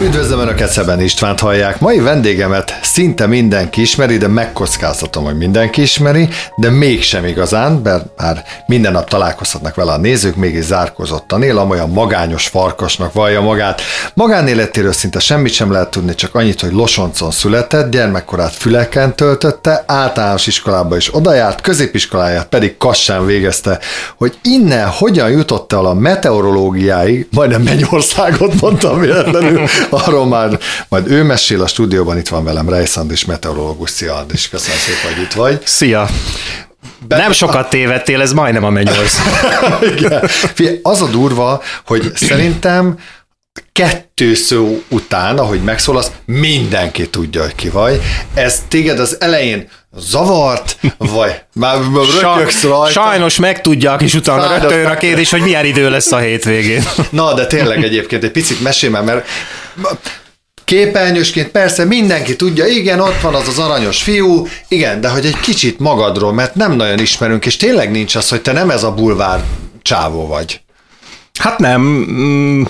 Üdvözlöm Önöket, Szeben Istvánt hallják. Mai vendégemet szinte mindenki ismeri, de megkockáztatom, hogy mindenki ismeri, de mégsem igazán, mert már minden nap találkozhatnak vele a nézők, mégis zárkozottan él, amolyan magányos farkasnak vallja magát. Magánéletéről szinte semmit sem lehet tudni, csak annyit, hogy Losoncon született, gyermekkorát Füleken töltötte, általános iskolába is odajárt, középiskoláját pedig Kassán végezte. Hogy innen hogyan jutott el a meteorológiáig, majdnem Mennyországot mondtam véletlenül, arról már majd ő mesél a stúdióban, itt van velem Rejsz Andis, meteorológus. Szia Andis, köszönöm szépen, hogy itt vagy. Szia! Be... Nem sokat tévedtél, ez majdnem a Igen. Az a durva, hogy szerintem kettő szó után, ahogy megszólasz, mindenki tudja, hogy ki vagy. Ez téged az elején zavart, vagy már rököksz rajta. Sajnos megtudják, és utána rögtön a kérdés, hogy milyen idő lesz a hétvégén. Na, de tényleg egyébként egy picit mesélj már, mert képernyősként persze mindenki tudja, igen, ott van az az aranyos fiú, igen, de hogy egy kicsit magadról, mert nem nagyon ismerünk, és tényleg nincs az, hogy te nem ez a bulvár csávó vagy. Hát nem, mm,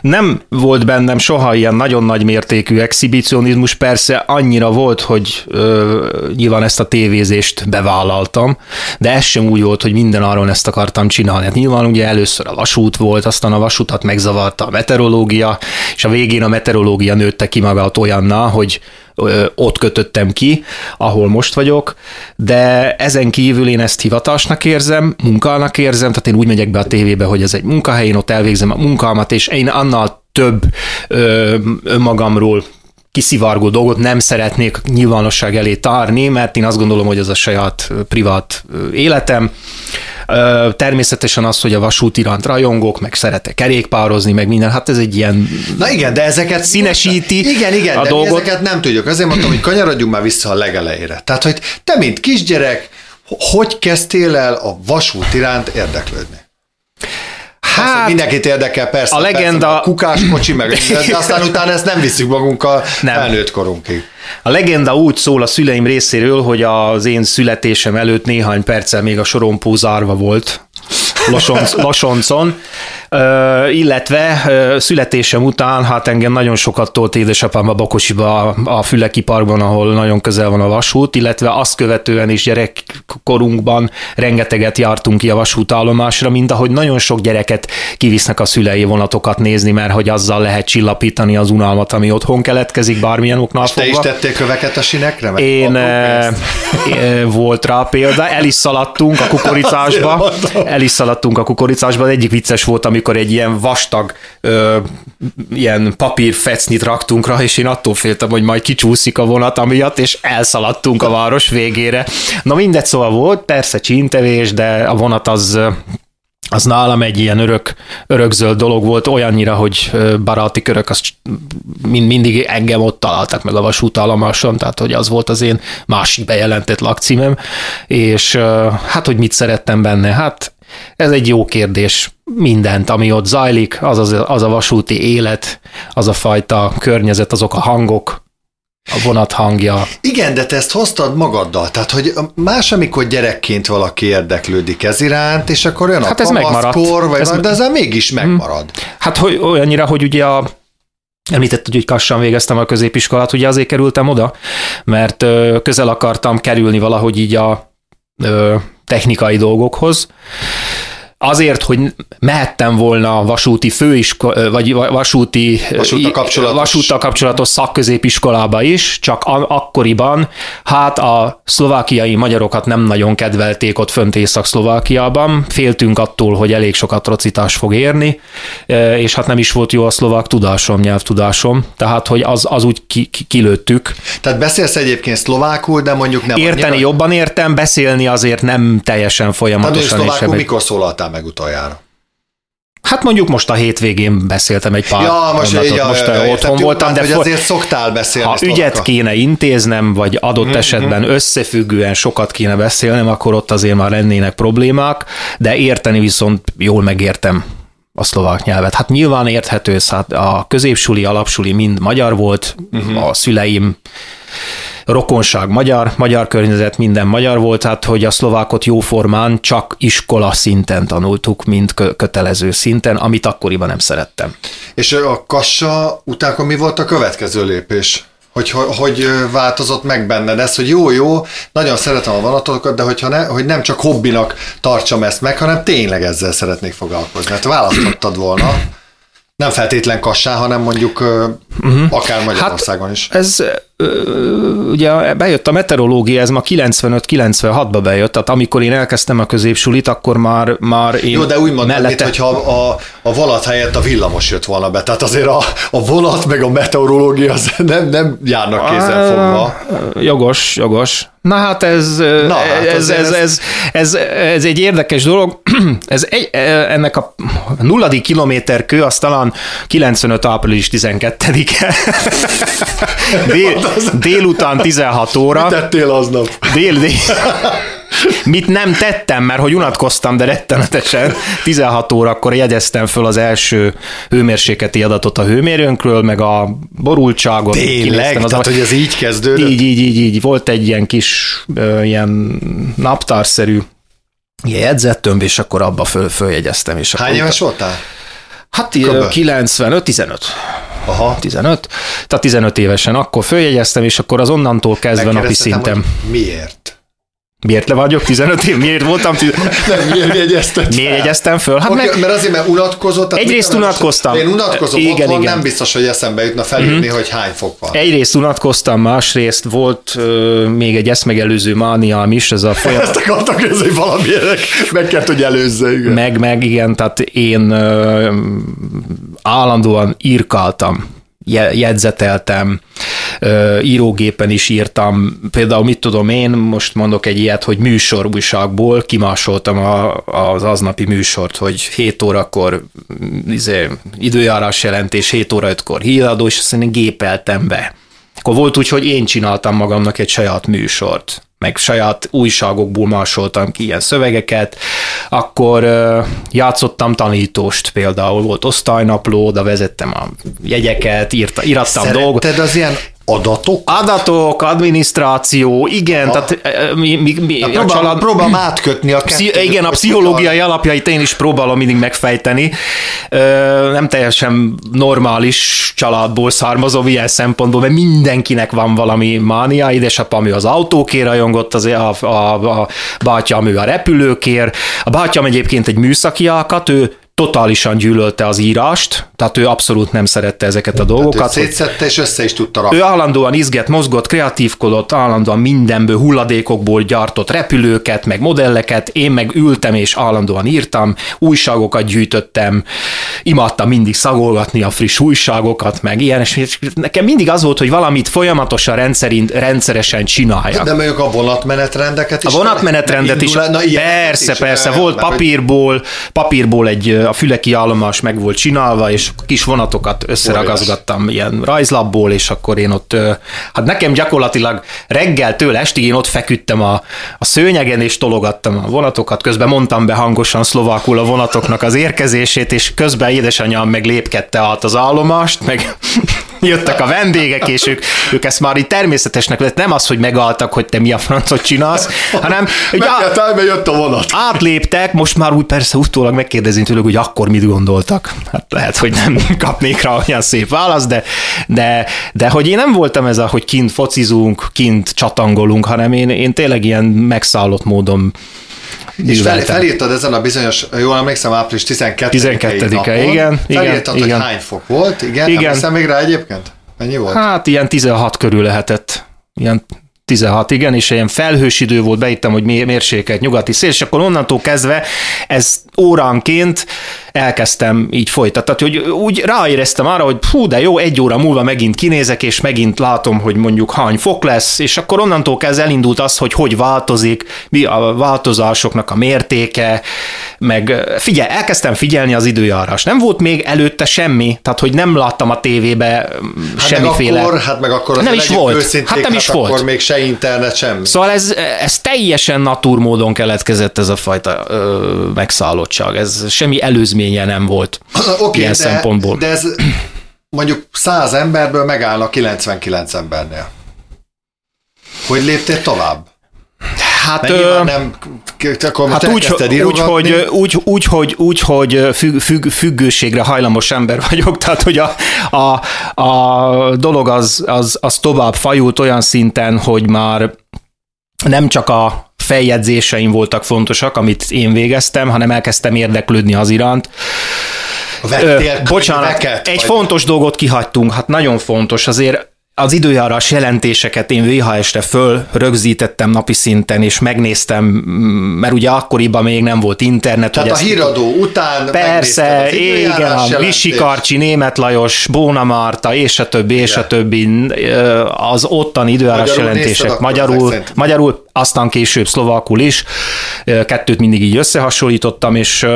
nem volt bennem soha ilyen nagyon nagy mértékű exhibicionizmus, persze annyira volt, hogy ö, nyilván ezt a tévézést bevállaltam, de ez sem úgy volt, hogy minden arról ezt akartam csinálni. Hát nyilván ugye először a vasút volt, aztán a vasutat megzavarta a meteorológia, és a végén a meteorológia nőtte ki magát olyanna, hogy ott kötöttem ki, ahol most vagyok, de ezen kívül én ezt hivatásnak érzem, munkának érzem, tehát én úgy megyek be a tévébe, hogy ez egy munkahely, én ott elvégzem a munkalmat, és én annal több ö, önmagamról kiszivargó dolgot nem szeretnék nyilvánosság elé tárni, mert én azt gondolom, hogy ez a saját privát életem. Természetesen az, hogy a vasút iránt rajongok, meg szeretek kerékpározni, meg minden, hát ez egy ilyen Na igen, de ezeket színesíti Igen, igen, a de dolgot. ezeket nem tudjuk. Azért mondtam, hogy kanyarodjunk már vissza a legelejére. Tehát, hogy te, mint kisgyerek, hogy kezdtél el a vasút iránt érdeklődni? Hát, Azt, mindenkit érdekel, persze. A legenda... Persze, a kukáskocsi, meg, de aztán utána ezt nem visszük magunkkal nem. felnőtt korunkig. A legenda úgy szól a szüleim részéről, hogy az én születésem előtt néhány perccel még a sorompó zárva volt Losonc, Losoncon, illetve születésem után, hát engem nagyon sokat tolt édesapám a Bakosiba, a Füleki Parkban, ahol nagyon közel van a vasút, illetve azt követően is gyerekkorunkban rengeteget jártunk ki a vasútállomásra, mint ahogy nagyon sok gyereket kivisznek a szülei vonatokat nézni, mert hogy azzal lehet csillapítani az unalmat, ami otthon keletkezik bármilyen oknál fogva. te is tettél köveket a sinekre? Én e, volt rá példa, el is szaladtunk a kukoricásba, el is szaladtunk a kukoricásba, egyik vicces volt, amikor egy ilyen vastag ö, ilyen papírfecnit raktunk rá, és én attól féltem, hogy majd kicsúszik a vonat amiatt, és elszaladtunk a város végére. Na mindegy, szóval volt persze csíntevés, de a vonat az az nálam egy ilyen örök, örökzöld dolog volt, olyannyira, hogy baráti körök az mind, mindig engem ott találtak meg a vasútállomáson, tehát hogy az volt az én másik bejelentett lakcímem, és hát, hogy mit szerettem benne, hát ez egy jó kérdés. Mindent, ami ott zajlik, az, az, az a vasúti élet, az a fajta környezet, azok a hangok, a vonat hangja. Igen, de te ezt hoztad magaddal, tehát hogy más, amikor gyerekként valaki érdeklődik ez iránt, és akkor olyan hát a ez megmaradt. vagy ez van, de ez mégis mhm. megmarad. Hát hogy, olyannyira, hogy ugye a Említetted, hogy kassan végeztem a középiskolát, ugye azért kerültem oda, mert közel akartam kerülni valahogy így a technikai dolgokhoz, azért, hogy mehettem volna vasúti főiskola, vagy vasúti vasúttal kapcsolatos. vasúttal kapcsolatos szakközépiskolába is, csak akkoriban hát a szlovákiai magyarokat nem nagyon kedvelték ott fönt Észak-Szlovákiában, féltünk attól, hogy elég sok atrocitás fog érni, és hát nem is volt jó a szlovák tudásom, nyelvtudásom, tehát hogy az, az úgy ki, ki, kilőttük. Tehát beszélsz egyébként szlovákul, de mondjuk nem Érteni annyira... jobban értem, beszélni azért nem teljesen folyamatosan. Tehát szlovákul mikor szólaltál beszéltél meg utoljára? Hát mondjuk most a hétvégén beszéltem egy pár ja, most, mondatot, ja, most ja, ja, otthon voltam, de for... azért szoktál beszélni. Ha ügyet szoktak. kéne intéznem, vagy adott mm-hmm. esetben összefüggően sokat kéne beszélnem, akkor ott azért már lennének problémák, de érteni viszont jól megértem a szlovák nyelvet. Hát nyilván érthető, hát a középsuli, alapsuli mind magyar volt, uh-huh. a szüleim rokonság magyar, magyar környezet, minden magyar volt, hát hogy a szlovákot jóformán csak iskola szinten tanultuk, mint kötelező szinten, amit akkoriban nem szerettem. És a kassa után mi volt a következő lépés? hogy, hogy változott meg benned ez, hogy jó, jó, nagyon szeretem a vonatokat, de hogyha ne, hogy nem csak hobbinak tartsam ezt meg, hanem tényleg ezzel szeretnék foglalkozni. Hát választottad volna nem feltétlen Kassán, hanem mondjuk uh-huh. akár Magyarországon hát is. Ez ugye bejött a meteorológia, ez ma 95-96-ba bejött, tehát amikor én elkezdtem a középsulit, akkor már, már én Jó, de úgy mondom, mellette... mint hogyha a, a vonat helyett a villamos jött volna be, tehát azért a, a vonat meg a meteorológia az nem, nem járnak kézzel fogva. Jogos, jogos. Na hát ez, Na, hát ez, ez, ez, ez, ez, egy érdekes dolog. Ez egy, ennek a nulladik kilométer kő, az talán 95. április 12-e. Dél, délután 16 óra. Mit tettél aznap? Dél, dél. Mit nem tettem, mert hogy unatkoztam, de rettenetesen. 16 órakor jegyeztem föl az első hőmérsékleti adatot a hőmérőnkről, meg a borultságot. Tényleg? Az Tehát, a... hogy ez így kezdődött? Így, így, így, így. Volt egy ilyen kis, ilyen naptárszerű jegyzettömb, és akkor abba föl, följegyeztem. És Hány éves voltál? Hát 95-15. Aha. 15. Tehát 15 évesen akkor följegyeztem, és akkor az onnantól kezdve napi szintem. Miért? Miért le vagyok 15 év? Miért voltam 15 Nem, miért jegyeztem Miért jegyeztem föl? Hát okay, meg... Mert azért, mert unatkozott. Egyrészt unatkoztam. Én unatkozom igen, otthon, igen. nem biztos, hogy eszembe jutna felírni, mm-hmm. hogy hány fok van. Egyrészt unatkoztam, másrészt volt uh, még egy eszmegelőző mániám is, ez a folyamat. Ezt akartak hogy valamiért meg kellett, hogy előzze. Igen. Meg, meg, igen, tehát én uh, állandóan írkáltam jegyzeteltem, írógépen is írtam, például mit tudom én, most mondok egy ilyet, hogy műsorújságból kimásoltam a, az aznapi műsort, hogy 7 órakor izé, időjárás jelentés, 7 óra 5-kor híradó, és azt gépeltem be. Akkor volt úgy, hogy én csináltam magamnak egy saját műsort meg saját újságokból másoltam ki ilyen szövegeket, akkor játszottam tanítóst például, volt osztálynapló, oda vezettem a jegyeket, írta, írattam dolgokat. az ilyen Adatok? Adatok, adminisztráció, igen, a, tehát mi, mi, mi a, próbál, a család... Próbálom átkötni a kettőt. Igen, a pszichológiai alapjait én is próbálom mindig megfejteni. Nem teljesen normális családból származom ilyen szempontból, mert mindenkinek van valami mánia. Édesapám ő az autókér rajongott, az a, a, a bátyám ő a repülőkér. A bátyám egyébként egy műszaki alkat, ő totálisan gyűlölte az írást, tehát ő abszolút nem szerette ezeket a dolgokat. Tehát ő szétszette és össze is tudta rakni. Ő állandóan izget, mozgott, kreatívkodott, állandóan mindenből hulladékokból gyártott repülőket, meg modelleket, én meg ültem és állandóan írtam, újságokat gyűjtöttem, imádtam mindig szagolgatni a friss újságokat, meg ilyen, és nekem mindig az volt, hogy valamit folyamatosan rendszerint, rendszeresen csináljak. De mondjuk a vonatmenetrendeket is. A vonatmenetrendet is, na, persze, is, persze, volt papírból, papírból egy a füleki állomás meg volt csinálva, és kis vonatokat összeragazgattam ilyen rajzlapból, és akkor én ott, hát nekem gyakorlatilag reggeltől estig én ott feküdtem a, a szőnyegen, és tologattam a vonatokat, közben mondtam be hangosan szlovákul a vonatoknak az érkezését, és közben édesanyám meg lépkedte át az állomást, meg jöttek a vendégek, és ők, ők ezt már így természetesnek lett, nem az, hogy megaltak, hogy te mi a francot csinálsz, hanem hogy á, jött a vonat. átléptek, most már úgy persze utólag megkérdezünk tőlük, hogy akkor mit gondoltak. Hát lehet, hogy nem kapnék rá olyan szép választ, de, de, de hogy én nem voltam ez a, hogy kint focizunk, kint csatangolunk, hanem én, én tényleg ilyen megszállott módon és fel, felírtad ezen a bizonyos, jól emlékszem, április 12 12 napon, igen. Felírtad, igen, hogy hány fok volt, igen? igen. Emlékszem még rá egyébként? Mennyi volt? Hát ilyen 16 körül lehetett. Ilyen 16, igen, és ilyen felhős idő volt, beittem, hogy mérsékelt nyugati szél, és akkor onnantól kezdve ez óránként elkezdtem így folytatni, hogy úgy ráéreztem arra, hogy hú, de jó, egy óra múlva megint kinézek, és megint látom, hogy mondjuk hány fok lesz, és akkor onnantól kezdve elindult az, hogy hogy változik, mi a változásoknak a mértéke, meg figyelj, elkezdtem figyelni az időjárás. Nem volt még előtte semmi, tehát hogy nem láttam a tévébe hát semmiféle. Meg akkor, hát meg akkor nem is volt. Hát nem is volt. Akkor még se internet, semmi. Szóval ez, ez teljesen naturmódon keletkezett ez a fajta ö, megszállottság. Ez semmi előzménye nem volt okay, ilyen de, szempontból. De ez mondjuk 100 emberből megállna 99 embernél. Hogy léptél tovább? Hát, ö, nem, akkor hát úgy, úgy, hogy, úgy, úgy, hogy, úgy, hogy függ, függ, függőségre hajlamos ember vagyok, tehát hogy a, a, a dolog az, az, az tovább fajult olyan szinten, hogy már nem csak a feljegyzéseim voltak fontosak, amit én végeztem, hanem elkezdtem érdeklődni az iránt. Vettél Ö, bocsánat, egy vagy? fontos dolgot kihagytunk, hát nagyon fontos, azért az időjárás jelentéseket én VHS-re föl rögzítettem napi szinten, és megnéztem, mert ugye akkoriban még nem volt internet. Tehát a híradó után Persze, igen, a Visi Karcsi, Német Lajos, Bóna Marta, és a többi, és a többi, az ottan időjárás magyarul jelentések magyarul, magyarul, aztán később szlovakul is, kettőt mindig így összehasonlítottam, és,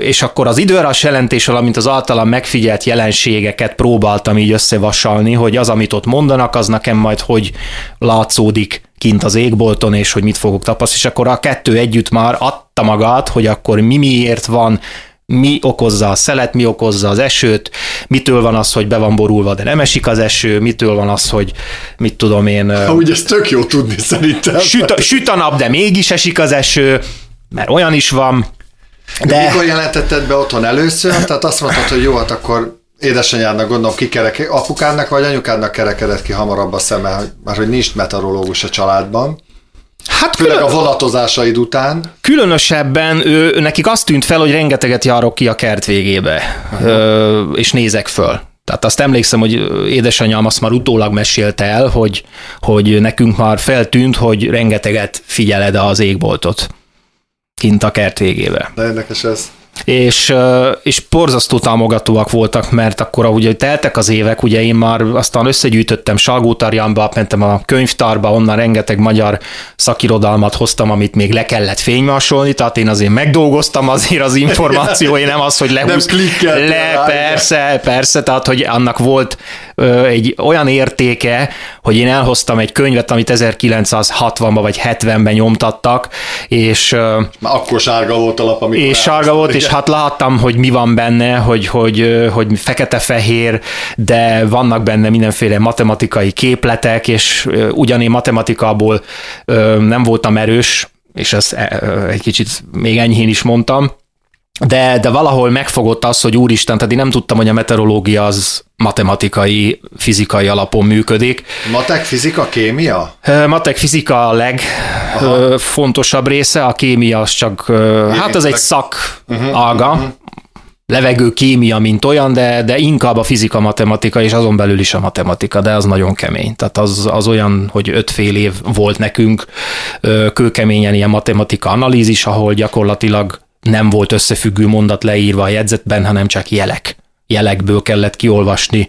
és akkor az időjárás jelentés, valamint az általam megfigyelt jelenségeket próbáltam így összevasalni, hogy az, amit ott mondanak, az nekem majd hogy látszódik kint az égbolton, és hogy mit fogok tapasztalni, és akkor a kettő együtt már adta magát, hogy akkor mi miért van, mi okozza a szelet, mi okozza az esőt, mitől van az, hogy be van borulva, de nem esik az eső, mitől van az, hogy mit tudom én... Ha, ugye ez tök jó tudni szerintem. Süt a, süt a nap, de mégis esik az eső, mert olyan is van. De... Mikor jelentetted be otthon először? Tehát azt mondtad, hogy jó, hát akkor édesanyádnak gondolom kikerek, apukának vagy anyukádnak kerekedett ki hamarabb a szeme, már hogy nincs meteorológus a családban. Hát Főleg külön... a vonatozásaid után. Különösebben ő, nekik azt tűnt fel, hogy rengeteget járok ki a kert végébe, ö, és nézek föl. Tehát azt emlékszem, hogy édesanyám azt már utólag mesélte el, hogy, hogy nekünk már feltűnt, hogy rengeteget figyeled az égboltot kint a kert végébe. De érdekes ez és, és porzasztó támogatóak voltak, mert akkor, ahogy teltek az évek, ugye én már aztán összegyűjtöttem Salgótarjamba, mentem a könyvtárba, onnan rengeteg magyar szakirodalmat hoztam, amit még le kellett fénymasolni, tehát én azért megdolgoztam azért az információ, én nem az, hogy lehúz, nem le, persze, persze, tehát hogy annak volt ö, egy olyan értéke, hogy én elhoztam egy könyvet, amit 1960-ban vagy 70-ben nyomtattak, és... Már akkor sárga volt a lap, amikor És sárga volt, és hát láttam, hogy mi van benne, hogy, hogy, hogy fekete-fehér, de vannak benne mindenféle matematikai képletek, és ugyanén matematikából nem voltam erős, és ezt egy kicsit még enyhén is mondtam, de, de valahol megfogott az, hogy úristen, tehát én nem tudtam, hogy a meteorológia az matematikai, fizikai alapon működik. Matek, fizika, kémia? Matek, fizika a legfontosabb része, a kémia az csak, Én hát az egy szak uh-huh, ága, uh-huh. levegő kémia, mint olyan, de, de inkább a fizika, matematika, és azon belül is a matematika, de az nagyon kemény. Tehát az, az olyan, hogy öt fél év volt nekünk kőkeményen ilyen matematika analízis, ahol gyakorlatilag nem volt összefüggő mondat leírva a jegyzetben, hanem csak jelek. Jelekből kellett kiolvasni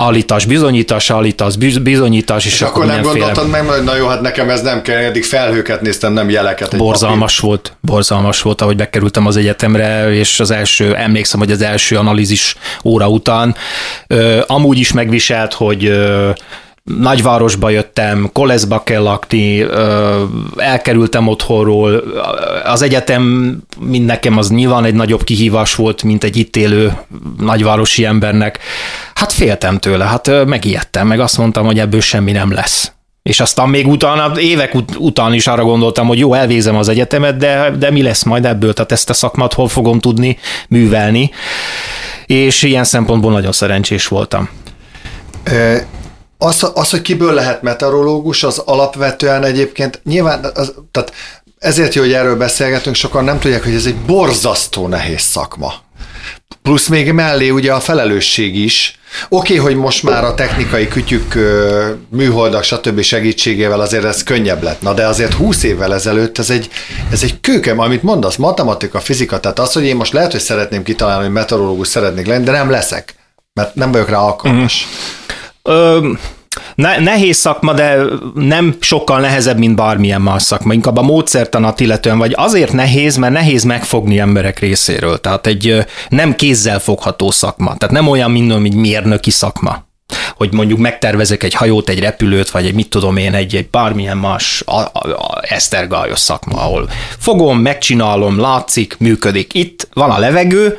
állítás, bizonyítás, állítás, bizonyítás, és, és akkor, akkor nem gondoltad meg, hogy na jó, hát nekem ez nem kell, eddig felhőket néztem, nem jeleket. Borzalmas papír. volt, borzalmas volt, ahogy bekerültem az egyetemre, és az első, emlékszem, hogy az első analízis óra után amúgy is megviselt, hogy nagyvárosba jöttem, koleszba kell lakni, elkerültem otthonról, az egyetem mind nekem az nyilván egy nagyobb kihívás volt, mint egy itt élő nagyvárosi embernek. Hát féltem tőle, hát megijedtem, meg azt mondtam, hogy ebből semmi nem lesz. És aztán még utána, évek ut- után is arra gondoltam, hogy jó, elvézem az egyetemet, de, de mi lesz majd ebből, tehát ezt a szakmat hol fogom tudni művelni. És ilyen szempontból nagyon szerencsés voltam. Az, az, hogy kiből lehet meteorológus, az alapvetően egyébként nyilván, az, tehát ezért jó, hogy erről beszélgetünk, sokan nem tudják, hogy ez egy borzasztó nehéz szakma. Plusz még mellé ugye a felelősség is. Oké, okay, hogy most már a technikai kütyük, műholdak, stb. segítségével azért ez könnyebb lett. Na de azért 20 évvel ezelőtt ez egy, ez egy kőkem, amit mondasz, matematika, fizika, tehát az, hogy én most lehet, hogy szeretném kitalálni, hogy meteorológus szeretnék lenni, de nem leszek, mert nem vagyok rá alkalmas. Mm. Ö, ne, nehéz szakma, de nem sokkal nehezebb, mint bármilyen más szakma. Inkább a módszertanat illetően, vagy azért nehéz, mert nehéz megfogni emberek részéről. Tehát egy nem kézzel fogható szakma. Tehát nem olyan, mint egy mérnöki szakma hogy mondjuk megtervezek egy hajót, egy repülőt, vagy egy mit tudom én, egy, egy bármilyen más a, a, a esztergályos szakma, ahol fogom, megcsinálom, látszik, működik. Itt van a levegő,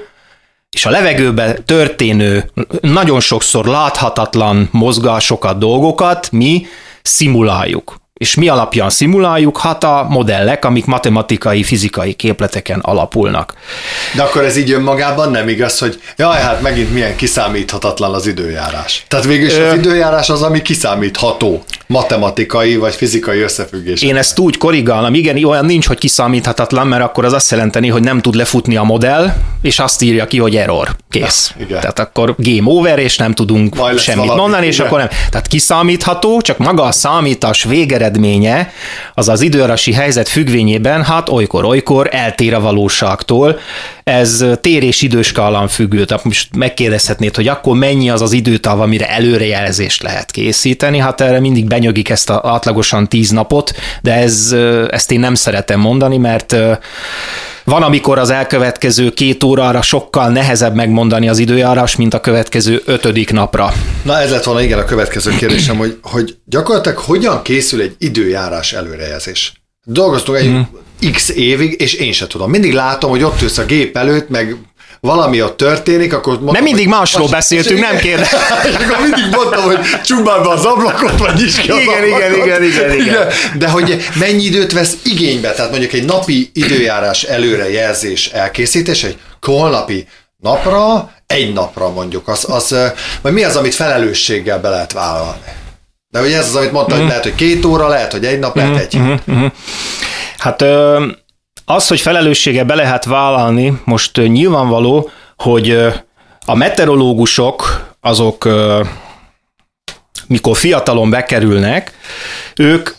és a levegőben történő, nagyon sokszor láthatatlan mozgásokat, dolgokat mi szimuláljuk. És mi alapján szimuláljuk? Hát a modellek, amik matematikai, fizikai képleteken alapulnak. De akkor ez így önmagában nem igaz, hogy jaj, hát megint milyen kiszámíthatatlan az időjárás. Tehát végül is az időjárás az, ami kiszámítható matematikai vagy fizikai összefüggés. Én ezt úgy korrigálom, igen, olyan nincs, hogy kiszámíthatatlan, mert akkor az azt jelenteni, hogy nem tud lefutni a modell, és azt írja ki, hogy error. Kész. Ja, igen. Tehát akkor game over, és nem tudunk semmit valami, mondani, és igen. akkor nem. Tehát kiszámítható, csak maga a számítás végeredménye az az időrasi helyzet függvényében, hát olykor-olykor eltér a valóságtól, ez tér és időskálán függő. Tehát most megkérdezhetnéd, hogy akkor mennyi az az időtáv, amire előrejelzést lehet készíteni. Hát erre mindig benyögik ezt a átlagosan tíz napot, de ez, ezt én nem szeretem mondani, mert van, amikor az elkövetkező két órára sokkal nehezebb megmondani az időjárás, mint a következő ötödik napra. Na ez lett volna igen a következő kérdésem, hogy, hogy gyakorlatilag hogyan készül egy időjárás előrejelzés? Dolgoztunk egy mm. x évig, és én se tudom. Mindig látom, hogy ott ülsz a gép előtt, meg valami ott történik, akkor mondtam, Nem mindig másról most, beszéltünk, nem kérdez. és akkor mindig mondtam, hogy csubáld be az ablakot, vagy nyisd ki az igen. Igen, igen, igen, igen. De hogy mennyi időt vesz igénybe? Tehát mondjuk egy napi időjárás előrejelzés elkészítés, egy holnapi napra, egy napra mondjuk, az, az, vagy mi az, amit felelősséggel be lehet vállalni? De ugye ez az, amit mondta, mm. hogy lehet, hogy két óra, lehet, hogy egy nap, lehet egy. Mm-hmm. Hát az, hogy felelőssége be lehet vállalni, most nyilvánvaló, hogy a meteorológusok azok, mikor fiatalon bekerülnek, ők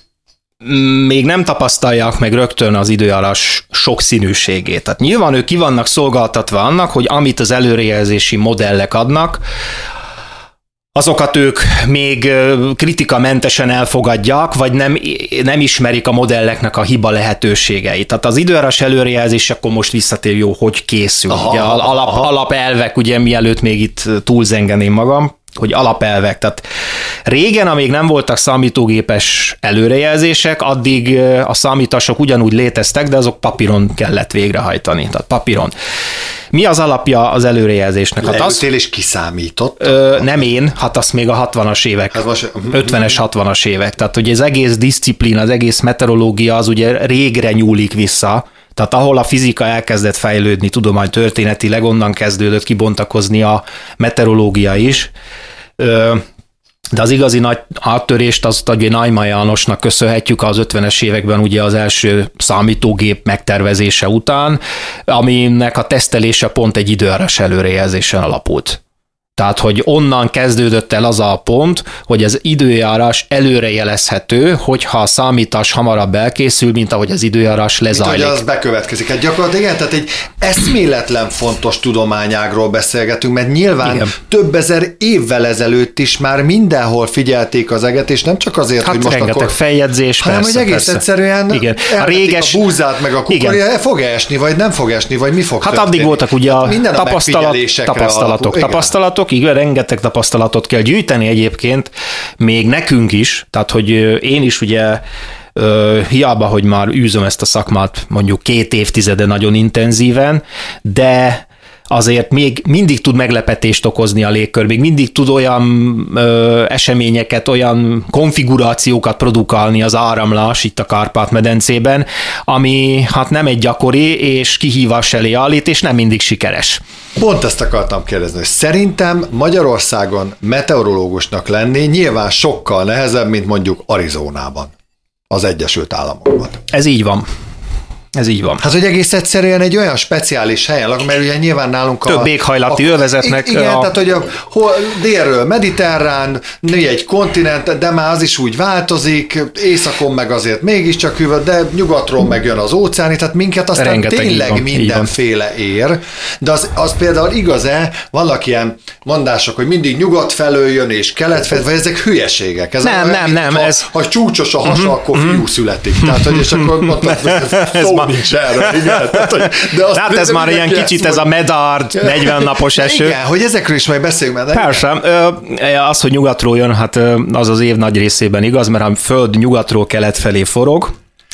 még nem tapasztalják meg rögtön az időjárás sokszínűségét. Tehát nyilván ők ki vannak szolgáltatva annak, hogy amit az előrejelzési modellek adnak, azokat ők még kritikamentesen elfogadják, vagy nem, nem ismerik a modelleknek a hiba lehetőségeit. Tehát az időjárás előrejelzés, akkor most visszatér jó, hogy készül. Aha, ugye, alap, aha. alapelvek, ugye mielőtt még itt túlzengeném magam, hogy alapelvek. Tehát régen, amíg nem voltak számítógépes előrejelzések, addig a számítások ugyanúgy léteztek, de azok papíron kellett végrehajtani. Tehát papíron. Mi az alapja az előrejelzésnek? Hát az, és kiszámított? Ö, nem én, hát azt még a 60-as évek, hát most, 50-es, 60-as évek. Tehát ugye az egész disziplín, az egész meteorológia az ugye régre nyúlik vissza, tehát ahol a fizika elkezdett fejlődni tudomány történetileg, onnan kezdődött kibontakozni a meteorológia is. De az igazi nagy áttörést azt ugye Naima Jánosnak köszönhetjük az 50-es években ugye az első számítógép megtervezése után, aminek a tesztelése pont egy időáras előrejelzésen alapult. Tehát, hogy onnan kezdődött el az a pont, hogy az időjárás előrejelezhető, hogyha a számítás hamarabb elkészül, mint ahogy az időjárás lezajlik. Mint, hogy az bekövetkezik. Hát gyakorlatilag igen, tehát egy eszméletlen fontos tudományágról beszélgetünk, mert nyilván igen. több ezer évvel ezelőtt is már mindenhol figyelték az eget, és nem csak azért, hát hogy most rengeteg akkor... feljegyzés, hanem, persze, hogy egész persze. egyszerűen igen. A, réges... a búzát, meg a kukorja, fog -e esni, vagy nem fog esni, vagy mi fog Hát történni? addig voltak ugye a, Minden a tapasztalat, tapasztalatok, tapasztalatok, tapasztalatok, igen, rengeteg tapasztalatot kell gyűjteni egyébként, még nekünk is, tehát hogy én is ugye hiába, hogy már űzöm ezt a szakmát mondjuk két évtizede nagyon intenzíven, de azért még mindig tud meglepetést okozni a légkör, még mindig tud olyan ö, eseményeket, olyan konfigurációkat produkálni az áramlás itt a Kárpát-medencében, ami hát nem egy gyakori, és kihívás elé állít, és nem mindig sikeres. Pont ezt akartam kérdezni, hogy szerintem Magyarországon meteorológusnak lenni nyilván sokkal nehezebb, mint mondjuk Arizonában, az Egyesült Államokban. Ez így van. Ez így van. Hát, hogy egész egyszerűen egy olyan speciális helyen lakunk, mert ugye nyilván nálunk Több a... éghajlati övezetnek. Igen, a... tehát hogy a, hol, délről mediterrán, egy kontinent, de már az is úgy változik, északon meg azért mégiscsak hűvös, de nyugatról meg jön az óceáni, tehát minket aztán Rengeteg tényleg van, mindenféle ér, de az, az például igaz-e, vannak ilyen mondások, hogy mindig nyugat felől jön és kelet felől, vagy ezek hülyeségek. Ez nem, nem, nem. Ha, ez... ha csúcsos a hasa, uh-huh, akkor uh-huh. fiú születik. Tehát, hogy és akkor mondtam, ez már... nincs erről, igen. Tehát, hogy, de azt hát ez már ilyen kicsit ez a medard 40 napos eső. Igen, hogy ezekről is majd beszéljünk már. Persze, az, hogy nyugatról jön, hát az az év nagy részében igaz, mert a föld nyugatról kelet felé forog,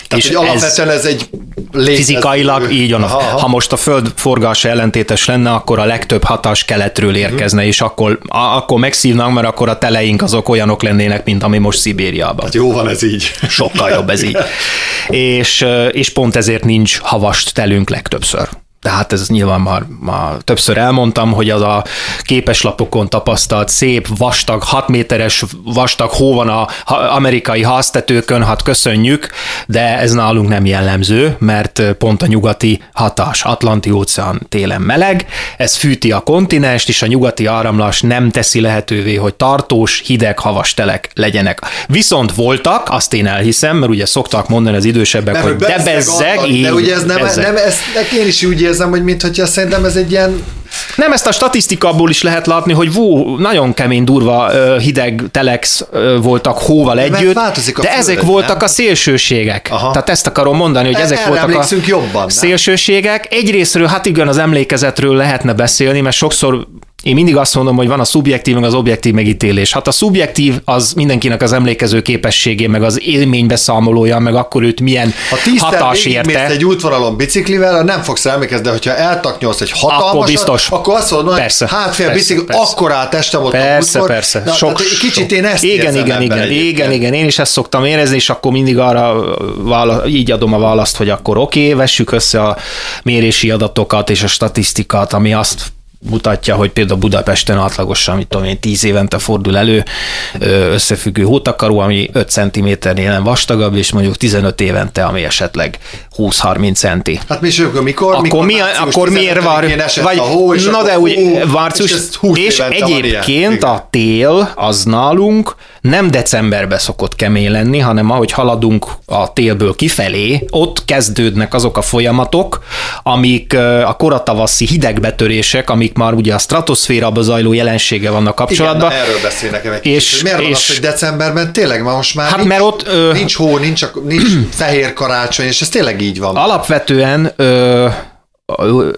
Tehát, és hogy alapvetően ez, ez egy létező... Fizikailag így van. Aha, aha. Ha most a Föld forgása ellentétes lenne, akkor a legtöbb hatás keletről érkezne, hmm. és akkor, akkor megszívnak, mert akkor a teleink azok olyanok lennének, mint ami most Szibériában. Hát jó van ez így. Sokkal jobb ez így. és, és pont ezért nincs havast telünk legtöbbször. Tehát ez nyilván már, már többször elmondtam, hogy az a képeslapokon tapasztalt szép, vastag, 6 méteres vastag hó van a amerikai háztetőkön, hát köszönjük, de ez nálunk nem jellemző, mert pont a nyugati hatás, Atlanti óceán télen meleg, ez fűti a kontinenst, és a nyugati áramlás nem teszi lehetővé, hogy tartós, hideg, havas telek legyenek. Viszont voltak, azt én elhiszem, mert ugye szoktak mondani az idősebbek, mert hogy de bezzeg, de ugye ez nem, nem, ezt én is úgy érzem, hogy mintha szerintem ez egy ilyen nem, ezt a statisztikából is lehet látni, hogy vó, nagyon kemény, durva hideg telex voltak hóval együtt, de, de ezek voltak nem? a szélsőségek. Aha. Tehát ezt akarom mondani, hogy ezek voltak a jobban, szélsőségek. Egyrésztről, hát igen, az emlékezetről lehetne beszélni, mert sokszor én mindig azt mondom, hogy van a szubjektív, meg az objektív megítélés. Hát a szubjektív az mindenkinek az emlékező képességé, meg az élménybeszámolója, meg akkor őt milyen ha hatás érte. egy útvonalon biciklivel, nem fogsz emlékezni, de hogyha eltaknyolsz egy hatalmasat, akkor, biztos. akkor azt mondod, hogy persze, hátfél persze, bicikli, persze. akkor átestem ott persze, a Persze, Na, sok, kicsit én ezt igen, igen, igen, igen, igen, igen, én is ezt szoktam érezni, és akkor mindig arra vála, így adom a választ, hogy akkor oké, okay, vessük össze a mérési adatokat és a statisztikát, ami azt mutatja, hogy például Budapesten átlagosan, mit tudom én, 10 évente fordul elő összefüggő hótakaró, ami 5 cm-nél nem vastagabb, és mondjuk 15 évente, ami esetleg 20-30 centi. Hát mi is mikor, mikor, akkor, mi, akkor miért van? Vagy, a hó, és na de úgy, március, és, és egyébként a tél az nálunk nem decemberbe szokott kemény lenni, hanem ahogy haladunk a télből kifelé, ott kezdődnek azok a folyamatok, amik a koratavaszi hidegbetörések, amik már ugye a stratoszférába zajló jelensége vannak kapcsolatban. Igen, erről beszél nekem egy és, kicsit. Miért és, van az, hogy decemberben tényleg ma most már hát nincs, mert ott, ö, nincs hó, nincs, nincs fehér karácsony, és ez tényleg így van. Alapvetően ö,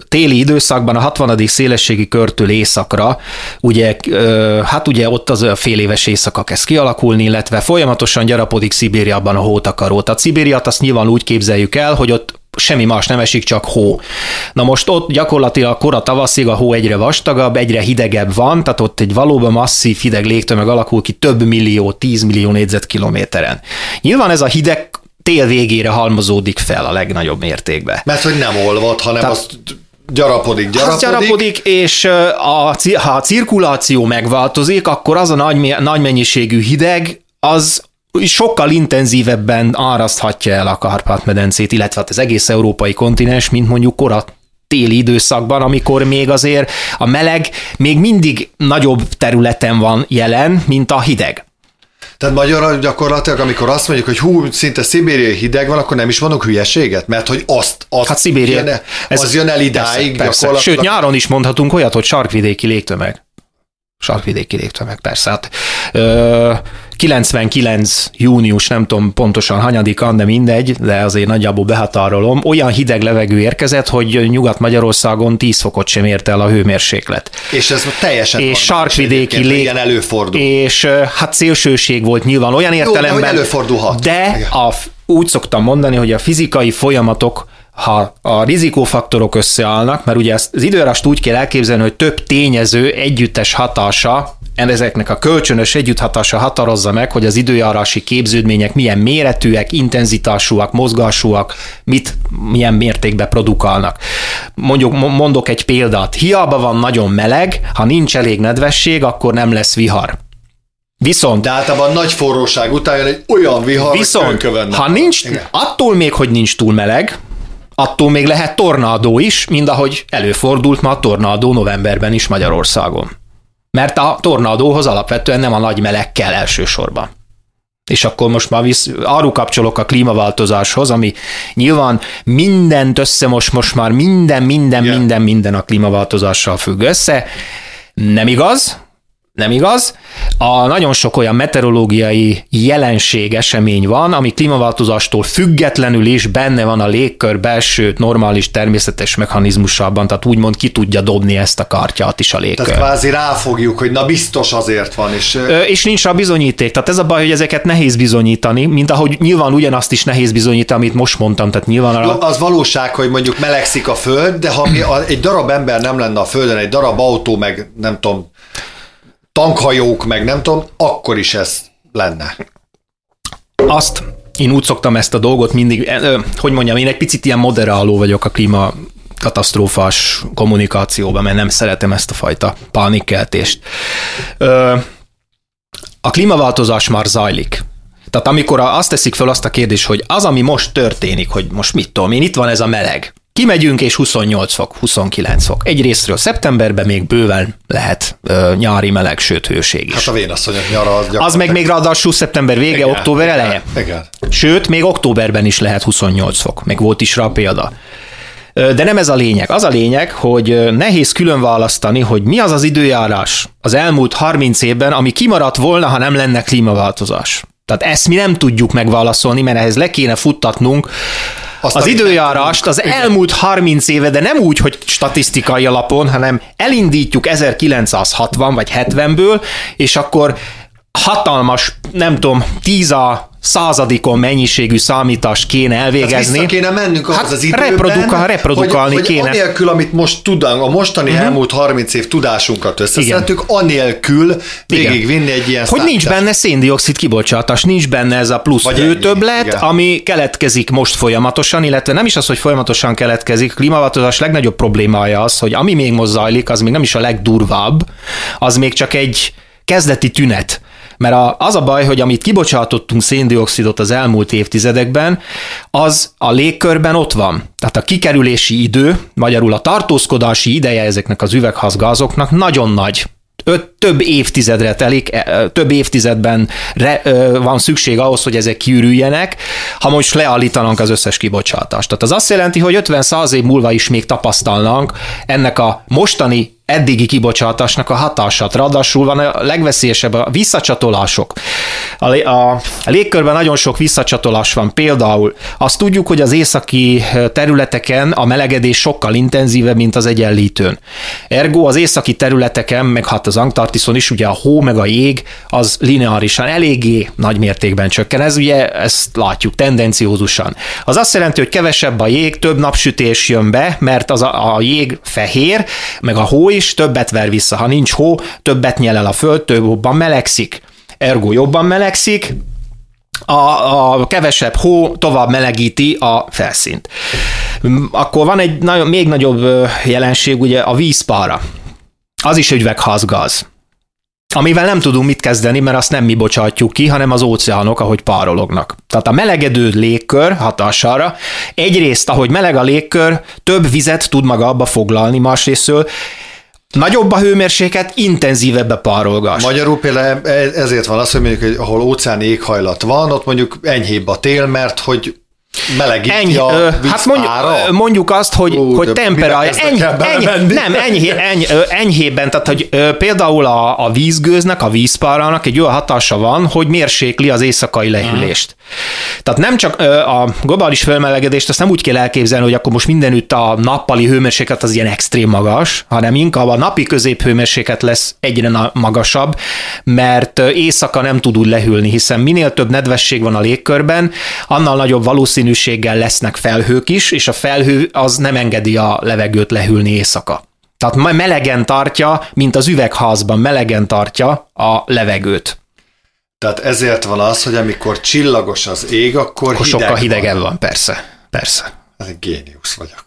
téli időszakban a 60. szélességi körtől északra, ugye, hát ugye ott az a fél éves éjszaka kezd kialakulni, illetve folyamatosan gyarapodik Szibériában a hótakaró. Tehát Szibériát azt nyilván úgy képzeljük el, hogy ott semmi más nem esik, csak hó. Na most ott gyakorlatilag kora tavaszig a hó egyre vastagabb, egyre hidegebb van, tehát ott egy valóban masszív hideg légtömeg alakul ki több millió, tíz millió négyzetkilométeren. Nyilván ez a hideg tél végére halmozódik fel a legnagyobb mértékben. Mert hogy nem olvad, hanem Tehát, azt gyarapodik, gyarapodik. Az gyarapodik, és a, ha a cirkuláció megváltozik, akkor az a nagy, nagy mennyiségű hideg, az sokkal intenzívebben áraszthatja el a Kárpát-medencét, illetve hát az egész európai kontinens, mint mondjuk korat téli időszakban, amikor még azért a meleg még mindig nagyobb területen van jelen, mint a hideg. Tehát magyarul gyakorlatilag, amikor azt mondjuk, hogy hú, szinte szibériai hideg van, akkor nem is mondunk hülyeséget, mert hogy azt, azt hát Szibéria, jön, az ez, jön el idáig. Persze, persze. Sőt, nyáron is mondhatunk olyat, hogy sarkvidéki légtömeg. Sarkvidéki légtömeg, persze. Hát, ö, 99 június, nem tudom pontosan hanyadikan, de mindegy, de azért nagyjából behatárolom, olyan hideg levegő érkezett, hogy Nyugat-Magyarországon 10 fokot sem ért el a hőmérséklet. És ez teljesen És sarkvidéki lég... Ilyen előfordul. És hát szélsőség volt nyilván olyan értelemben. Jó, de előfordulhat. De a, úgy szoktam mondani, hogy a fizikai folyamatok ha a rizikófaktorok összeállnak, mert ugye az időrást úgy kell elképzelni, hogy több tényező együttes hatása ezeknek a kölcsönös együtthatása határozza meg, hogy az időjárási képződmények milyen méretűek, intenzitásúak, mozgásúak, mit, milyen mértékben produkálnak. Mondjuk, mondok egy példát. Hiába van nagyon meleg, ha nincs elég nedvesség, akkor nem lesz vihar. Viszont... De általában nagy forróság után jön egy olyan vihar, Viszont, ha nincs, Igen. attól még, hogy nincs túl meleg, attól még lehet tornádó is, mind ahogy előfordult ma a tornádó novemberben is Magyarországon. Mert a tornádóhoz alapvetően nem a nagy meleg kell elsősorban. És akkor most már visz, arról kapcsolok a klímaváltozáshoz, ami nyilván mindent összemos, most már minden, minden, yeah. minden, minden a klímaváltozással függ össze. Nem igaz, nem igaz. A nagyon sok olyan meteorológiai jelenség, esemény van, ami klímaváltozástól függetlenül is benne van a légkör belső normális természetes mechanizmusában, tehát úgymond ki tudja dobni ezt a kártyát is a légkör. Tehát kvázi ráfogjuk, hogy na biztos azért van. És, Ö, és nincs a bizonyíték. Tehát ez a baj, hogy ezeket nehéz bizonyítani, mint ahogy nyilván ugyanazt is nehéz bizonyítani, amit most mondtam. Tehát nyilván a... Az valóság, hogy mondjuk melegszik a föld, de ha mi, a, egy darab ember nem lenne a földön, egy darab autó, meg nem tudom, tankhajók, meg nem tudom, akkor is ez lenne. Azt én úgy szoktam ezt a dolgot mindig, hogy mondjam, én egy picit ilyen moderáló vagyok a klíma katasztrófás kommunikációban, mert nem szeretem ezt a fajta pánikkeltést. A klímaváltozás már zajlik. Tehát amikor azt teszik fel azt a kérdést, hogy az, ami most történik, hogy most mit tudom én, itt van ez a meleg, Kimegyünk, és 28 fok, 29 fok. Egyrésztről szeptemberben még bőven lehet ö, nyári meleg, sőt hőség is. Hát a vénasszonyok nyara az Az meg még ráadásul szeptember vége, igen, október igen, eleje. Igen. Sőt, még októberben is lehet 28 fok. Meg volt is rá példa. De nem ez a lényeg. Az a lényeg, hogy nehéz külön választani, hogy mi az az időjárás az elmúlt 30 évben, ami kimaradt volna, ha nem lenne klímaváltozás. Tehát ezt mi nem tudjuk megválaszolni, mert ehhez le kéne futtatnunk azt az időjárást az elmúlt 30 éve, de nem úgy, hogy statisztikai alapon, hanem elindítjuk 1960 vagy 70-ből, és akkor hatalmas, nem tudom, 10 a századikon mennyiségű számítást kéne elvégezni. Hát kéne mennünk hát az, időben, reprodukál, reprodukálni hogy, kéne. Hogy anélkül, amit most tudunk, a mostani uh-huh. elmúlt 30 év tudásunkat összeszedtük, anélkül végigvinni egy ilyen Hogy számítás. nincs benne széndiokszid kibocsátás, nincs benne ez a plusz Vagy hőtöbblet, ennyi, ami keletkezik most folyamatosan, illetve nem is az, hogy folyamatosan keletkezik, a klímaváltozás legnagyobb problémája az, hogy ami még most zajlik, az még nem is a legdurvább, az még csak egy kezdeti tünet mert a, az a baj, hogy amit kibocsátottunk széndiokszidot az elmúlt évtizedekben, az a légkörben ott van. Tehát a kikerülési idő, magyarul a tartózkodási ideje ezeknek az üveghazgázoknak nagyon nagy öt, több évtizedre telik, e, több évtizedben re, van szükség ahhoz, hogy ezek kiürüljenek, ha most leállítanánk az összes kibocsátást. Tehát az azt jelenti, hogy 50-100 év múlva is még tapasztalnánk ennek a mostani eddigi kibocsátásnak a hatását. Ráadásul van a legveszélyesebb a visszacsatolások. A, a, légkörben nagyon sok visszacsatolás van. Például azt tudjuk, hogy az északi területeken a melegedés sokkal intenzívebb, mint az egyenlítőn. Ergo az északi területeken, meg hát az Antarktiszon is ugye a hó meg a jég az lineárisan eléggé nagy mértékben csökken. Ez ugye, ezt látjuk tendenciózusan. Az azt jelenti, hogy kevesebb a jég, több napsütés jön be, mert az a, a jég fehér, meg a hó is többet ver vissza. Ha nincs hó, többet nyel el a föld, több jobban melegszik. Ergo jobban melegszik, a, a kevesebb hó tovább melegíti a felszínt. Akkor van egy nagyon, még nagyobb jelenség, ugye a vízpára. Az is üvegházgáz amivel nem tudunk mit kezdeni, mert azt nem mi bocsátjuk ki, hanem az óceánok, ahogy párolognak. Tehát a melegedő légkör hatására egyrészt, ahogy meleg a légkör, több vizet tud maga abba foglalni, másrésztől Nagyobb a hőmérséklet, intenzívebb a párolgás. Magyarul például ezért van az, hogy mondjuk, hogy ahol óceáni éghajlat van, ott mondjuk enyhébb a tél, mert hogy melegíti Ennyi, a Hát mondjuk, mondjuk azt, hogy, Ú, hogy temperálja. Eny, eny, nem, enyhé, eny, enyhében, tehát hogy például a, a vízgőznek, a vízpárának egy olyan hatása van, hogy mérsékli az éjszakai lehűlést. Tehát nem csak a globális felmelegedést, azt nem úgy kell elképzelni, hogy akkor most mindenütt a nappali hőmérséklet az ilyen extrém magas, hanem inkább a napi középhőmérséklet lesz egyre magasabb, mert éjszaka nem tud úgy lehűlni, hiszen minél több nedvesség van a légkörben, annál nagyobb valószínűséggel lesznek felhők is, és a felhő az nem engedi a levegőt lehűlni éjszaka. Tehát melegen tartja, mint az üvegházban melegen tartja a levegőt. Tehát ezért van az, hogy amikor csillagos az ég, akkor, akkor hideg sokkal hidegebb van. van, persze, persze. Ez egy géniusz vagyok.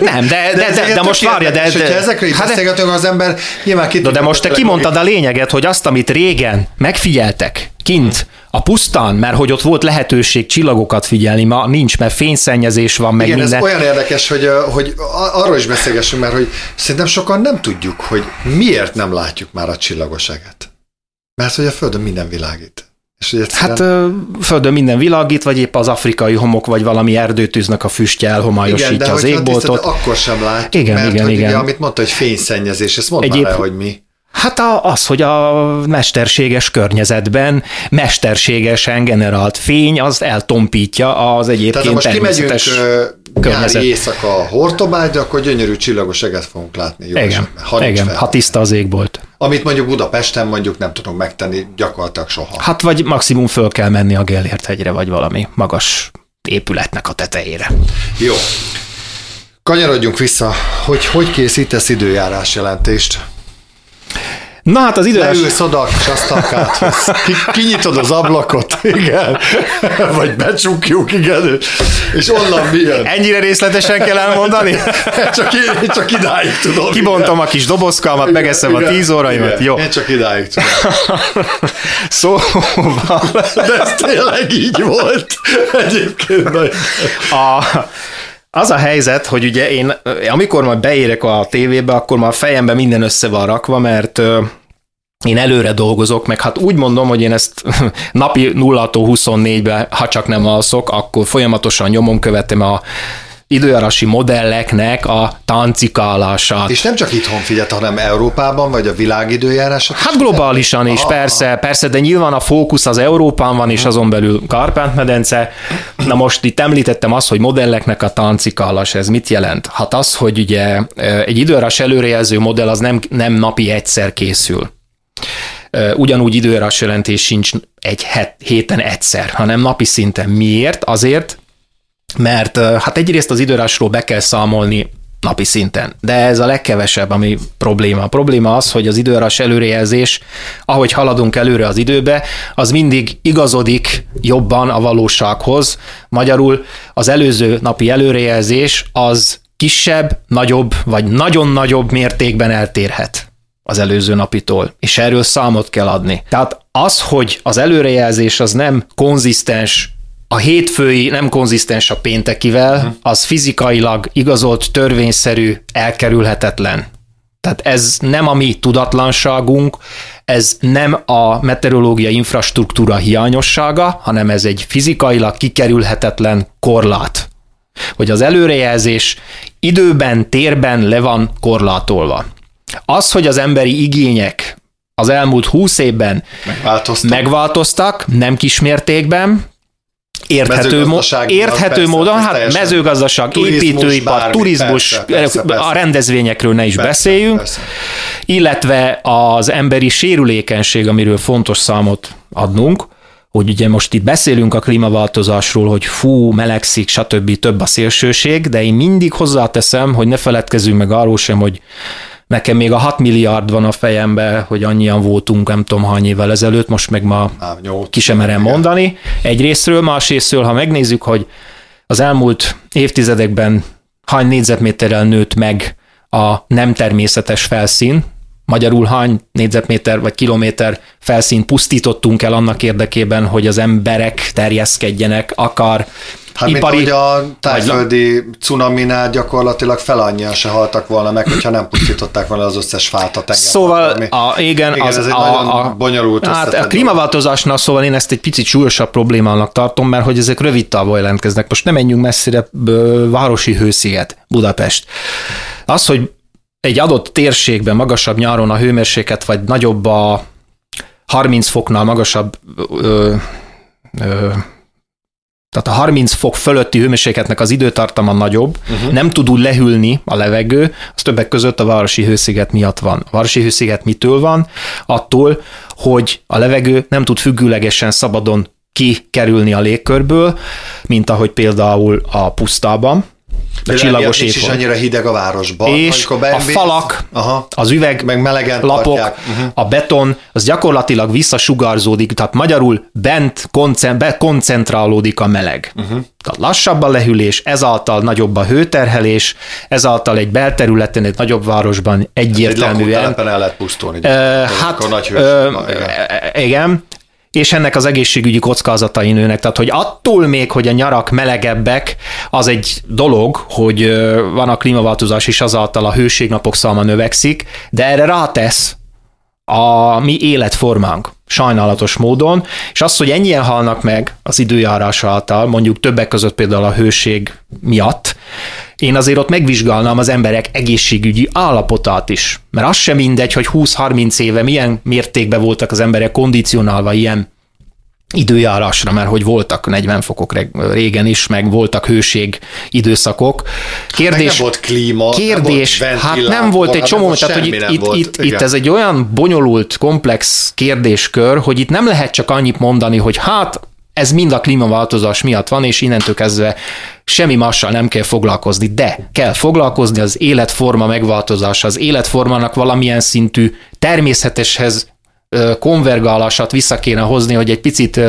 Nem, de, de, de, de, de most várja, de... de ezekről hát beszélgetünk, az ember nyilván ki De most te kimondtad a lényeget, hogy azt, amit régen megfigyeltek kint, a pusztán, mert hogy ott volt lehetőség csillagokat figyelni, ma nincs, mert fényszennyezés van, meg Igen, minden. ez olyan érdekes, hogy, hogy arról is beszélgessünk, mert hogy szerintem sokan nem tudjuk, hogy miért nem látjuk már a csillagoságet. Mert hogy a Földön minden világít. És egyszerűen... Hát Földön minden világít, vagy épp az afrikai homok, vagy valami erdőtűznek a füstje elhomályosítja igen, de az égboltot. akkor sem látjuk, igen, mert igen, hogy igen. Ugye, amit mondta, hogy fényszennyezés, ezt mondta Egyéb... rá, hogy mi. Hát az, hogy a mesterséges környezetben mesterségesen generált fény az eltompítja az egyébként Tehát most kimegyünk környezet. nyári éjszaka Hortobágyra, akkor gyönyörű csillagos eget fogunk látni. Jó igen, esetben, ha, igen, ha tiszta az égbolt. Amit mondjuk Budapesten mondjuk nem tudunk megtenni gyakorlatilag soha. Hát vagy maximum föl kell menni a Gellért hegyre, vagy valami magas épületnek a tetejére. Jó. Kanyarodjunk vissza, hogy hogy készítesz időjárás jelentést? Na hát az idős... Leülsz oda a ki, kinyitod az ablakot, igen, vagy becsukjuk, igen, és onnan mi jön? Ennyire részletesen kell elmondani? csak, én, csak idáig tudom. Kibontom igen. a kis dobozkalmat, igen, megeszem igen, a tíz óraimat, igen, jó. Én csak idáig tudom. szóval... De ez tényleg így volt. Egyébként. A, az a helyzet, hogy ugye én, amikor majd beérek a tévébe, akkor már a fejemben minden össze van rakva, mert én előre dolgozok, meg hát úgy mondom, hogy én ezt napi 0-24-ben, ha csak nem alszok, akkor folyamatosan nyomon követem a időjárási modelleknek a tancikálását. És nem csak itthon figyelt, hanem Európában, vagy a világ időjárás? Hát globálisan is, aha, persze, aha. persze, de nyilván a fókusz az Európán van, és azon belül Kárpát-medence. Na most itt említettem azt, hogy modelleknek a tancikálás, ez mit jelent? Hát az, hogy ugye egy időjárás előrejelző modell az nem, nem napi egyszer készül. Ugyanúgy időjárás jelentés sincs egy héten egyszer, hanem napi szinten. Miért? Azért, mert hát egyrészt az időrásról be kell számolni napi szinten. De ez a legkevesebb, ami probléma. A probléma az, hogy az időrás előrejelzés, ahogy haladunk előre az időbe, az mindig igazodik jobban a valósághoz. Magyarul az előző napi előrejelzés az kisebb, nagyobb, vagy nagyon nagyobb mértékben eltérhet az előző napitól, és erről számot kell adni. Tehát az, hogy az előrejelzés az nem konzisztens a hétfői nem konzisztens a péntekivel, uh-huh. az fizikailag igazolt, törvényszerű, elkerülhetetlen. Tehát ez nem a mi tudatlanságunk, ez nem a meteorológia infrastruktúra hiányossága, hanem ez egy fizikailag kikerülhetetlen korlát. Hogy az előrejelzés időben, térben le van korlátolva. Az, hogy az emberi igények az elmúlt húsz évben megváltoztak, megváltoztak nem kismértékben, érthető, mo- érthető persze, módon, hát mezőgazdaság, építőipar, turizmus, persze, persze, persze. a rendezvényekről ne is persze, beszéljünk, persze. illetve az emberi sérülékenység, amiről fontos számot adnunk, hogy ugye most itt beszélünk a klímaváltozásról, hogy fú, melegszik, stb. több a szélsőség, de én mindig hozzáteszem, hogy ne feledkezzünk meg arról sem, hogy Nekem még a 6 milliárd van a fejembe, hogy annyian voltunk, nem tudom hány évvel ezelőtt, most meg ma ki sem merem mondani. Egyrésztről, másrésztről, ha megnézzük, hogy az elmúlt évtizedekben hány négyzetméterrel nőtt meg a nem természetes felszín, magyarul hány négyzetméter vagy kilométer felszínt pusztítottunk el annak érdekében, hogy az emberek terjeszkedjenek, akar Hát ipari... mint ahogy a tájföldi cunaminál gyakorlatilag fel annyian se haltak volna meg, hogyha nem pusztították volna az összes fát a tenger. Szóval, a, igen, igen, az, ez egy a, nagyon a, bonyolult hát a klímaváltozásnak szóval én ezt egy picit súlyosabb problémának tartom, mert hogy ezek rövid távol jelentkeznek. Most nem menjünk messzire, városi hősziget, Budapest. Az, hogy egy adott térségben magasabb nyáron a hőmérséklet, vagy nagyobb a 30 foknál magasabb ö, ö, tehát a 30 fok fölötti hőmérsékletnek az időtartama nagyobb, uh-huh. nem tud úgy lehűlni a levegő, az többek között a városi hősziget miatt van. A városi hősziget mitől van? Attól, hogy a levegő nem tud függőlegesen szabadon kikerülni a légkörből, mint ahogy például a pusztában, a csillagos nincs is annyira hideg a városban. És a falak, Aha. az üveg, meg melegen lapok, uh-huh. a beton, az gyakorlatilag visszasugarzódik, tehát magyarul bent koncentrálódik a meleg. Uh-huh. Tehát lassabb a lehűlés, ezáltal nagyobb a hőterhelés, ezáltal egy belterületen, egy nagyobb városban egyértelműen... Egy el lehet pusztulni. Uh, hát, uh, igen. igen, és ennek az egészségügyi kockázatai nőnek. Tehát, hogy attól még, hogy a nyarak melegebbek, az egy dolog, hogy van a klímaváltozás, és azáltal a hőségnapok száma növekszik, de erre rátesz a mi életformánk sajnálatos módon, és az, hogy ennyien halnak meg az időjárás által, mondjuk többek között például a hőség miatt, én azért ott megvizsgálnám az emberek egészségügyi állapotát is. Mert az sem mindegy, hogy 20-30 éve milyen mértékben voltak az emberek kondicionálva ilyen időjárásra, mert hogy voltak 40 fokok régen is, meg voltak hőség időszakok. Kérdés, meg nem volt klíma, kérdés, nem volt hát nem volt egy csomó, tehát hogy itt, itt, itt, itt ez egy olyan bonyolult, komplex kérdéskör, hogy itt nem lehet csak annyit mondani, hogy hát ez mind a klímaváltozás miatt van, és innentől kezdve semmi mással nem kell foglalkozni, de kell foglalkozni az életforma megváltozása, az életformának valamilyen szintű természeteshez konvergálását vissza kéne hozni, hogy egy picit...